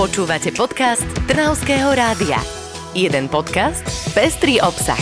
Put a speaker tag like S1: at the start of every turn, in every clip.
S1: Počúvate podcast Trnavského rádia. Jeden podcast, pestrý obsah.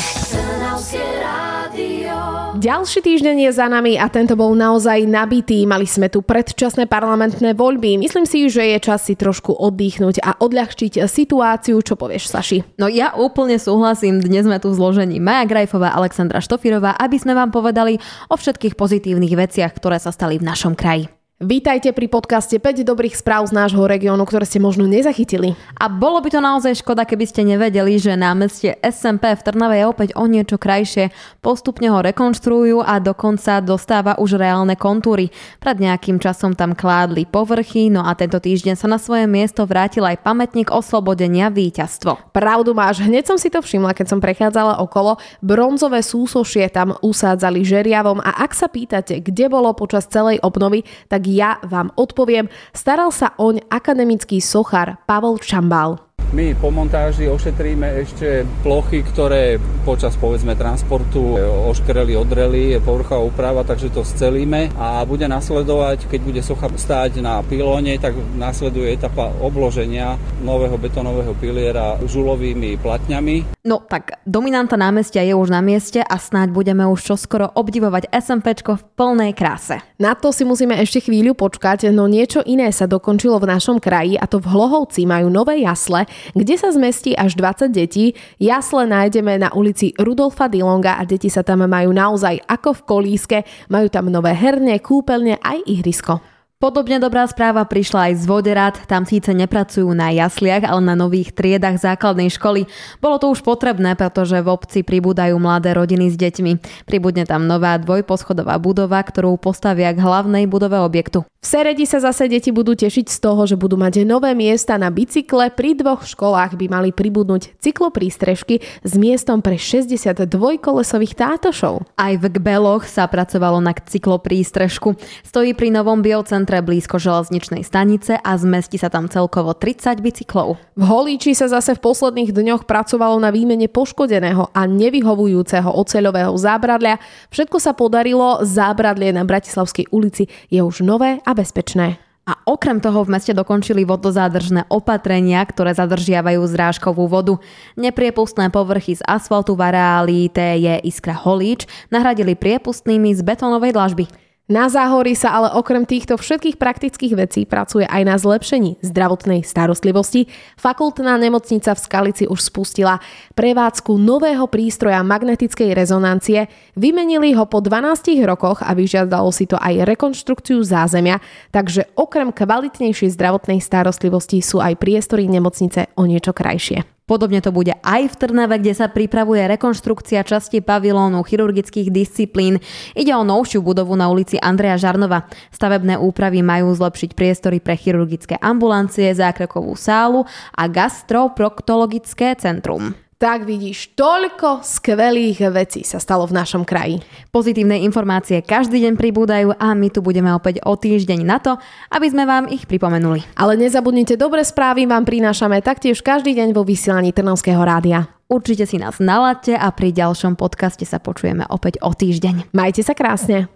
S2: Ďalší týždeň je za nami a tento bol naozaj nabitý. Mali sme tu predčasné parlamentné voľby. Myslím si, že je čas si trošku oddychnúť a odľahčiť situáciu. Čo povieš, Saši?
S3: No ja úplne súhlasím. Dnes sme tu v zložení Maja Grajfová, Alexandra Štofirová, aby sme vám povedali o všetkých pozitívnych veciach, ktoré sa stali v našom kraji.
S2: Vítajte pri podcaste 5 dobrých správ z nášho regiónu, ktoré ste možno nezachytili.
S3: A bolo by to naozaj škoda, keby ste nevedeli, že námestie SMP v Trnave je opäť o niečo krajšie. Postupne ho rekonštruujú a dokonca dostáva už reálne kontúry. Pred nejakým časom tam kládli povrchy, no a tento týždeň sa na svoje miesto vrátil aj pamätník oslobodenia víťazstvo.
S2: Pravdu máš, hneď som si to všimla, keď som prechádzala okolo. Bronzové súsošie tam usádzali žeriavom a ak sa pýtate, kde bolo počas celej obnovy, tak ja vám odpoviem. Staral sa oň akademický sochár Pavol Čambal.
S4: My po montáži ošetríme ešte plochy, ktoré počas povedzme transportu oškreli, odreli, je povrchová úprava, takže to scelíme a bude nasledovať, keď bude socha stáť na pilóne, tak nasleduje etapa obloženia nového betonového piliera žulovými platňami.
S3: No tak dominanta námestia je už na mieste a snáď budeme už čoskoro obdivovať SMPčko v plnej kráse.
S2: Na to si musíme ešte chvíľu počkať, no niečo iné sa dokončilo v našom kraji a to v Hlohovci majú nové jasle, kde sa zmestí až 20 detí. Jasle nájdeme na ulici Rudolfa Dilonga a deti sa tam majú naozaj ako v kolíske. Majú tam nové herne, kúpeľne aj ihrisko.
S3: Podobne dobrá správa prišla aj z Voderát, tam síce nepracujú na jasliach, ale na nových triedach základnej školy. Bolo to už potrebné, pretože v obci pribúdajú mladé rodiny s deťmi. Pribudne tam nová dvojposchodová budova, ktorú postavia k hlavnej budove objektu.
S2: V Seredi sa zase deti budú tešiť z toho, že budú mať nové miesta na bicykle. Pri dvoch školách by mali pribudnúť cykloprístrežky s miestom pre 62 kolesových tátošov.
S3: Aj v Gbeloch sa pracovalo na cykloprístrežku. Stojí pri novom biocentre blízko železničnej stanice a zmestí sa tam celkovo 30 bicyklov.
S2: V Holíči sa zase v posledných dňoch pracovalo na výmene poškodeného a nevyhovujúceho oceľového zábradlia. Všetko sa podarilo, zábradlie na Bratislavskej ulici je už nové a bezpečné.
S3: A okrem toho v meste dokončili vodozádržné opatrenia, ktoré zadržiavajú zrážkovú vodu. Nepriepustné povrchy z asfaltu v areáli TJ Iskra Holíč nahradili priepustnými z betónovej dlažby.
S2: Na záhorí sa ale okrem týchto všetkých praktických vecí pracuje aj na zlepšení zdravotnej starostlivosti. Fakultná nemocnica v Skalici už spustila prevádzku nového prístroja magnetickej rezonancie. Vymenili ho po 12 rokoch a vyžiadalo si to aj rekonštrukciu zázemia, takže okrem kvalitnejšej zdravotnej starostlivosti sú aj priestory nemocnice o niečo krajšie.
S3: Podobne to bude aj v Trnave, kde sa pripravuje rekonštrukcia časti pavilónu chirurgických disciplín. Ide o novšiu budovu na ulici Andreja Žarnova. Stavebné úpravy majú zlepšiť priestory pre chirurgické ambulancie, zákrokovú sálu a gastroproktologické centrum.
S2: Tak vidíš, toľko skvelých vecí sa stalo v našom kraji.
S3: Pozitívne informácie každý deň pribúdajú a my tu budeme opäť o týždeň na to, aby sme vám ich pripomenuli.
S2: Ale nezabudnite, dobré správy vám prinášame taktiež každý deň vo vysielaní Trnavského rádia.
S3: Určite si nás naladte a pri ďalšom podcaste sa počujeme opäť o týždeň.
S2: Majte sa krásne.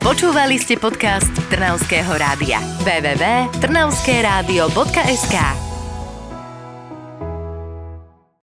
S1: Počúvali ste podcast Trnavského rádia. www.trnavskeradio.sk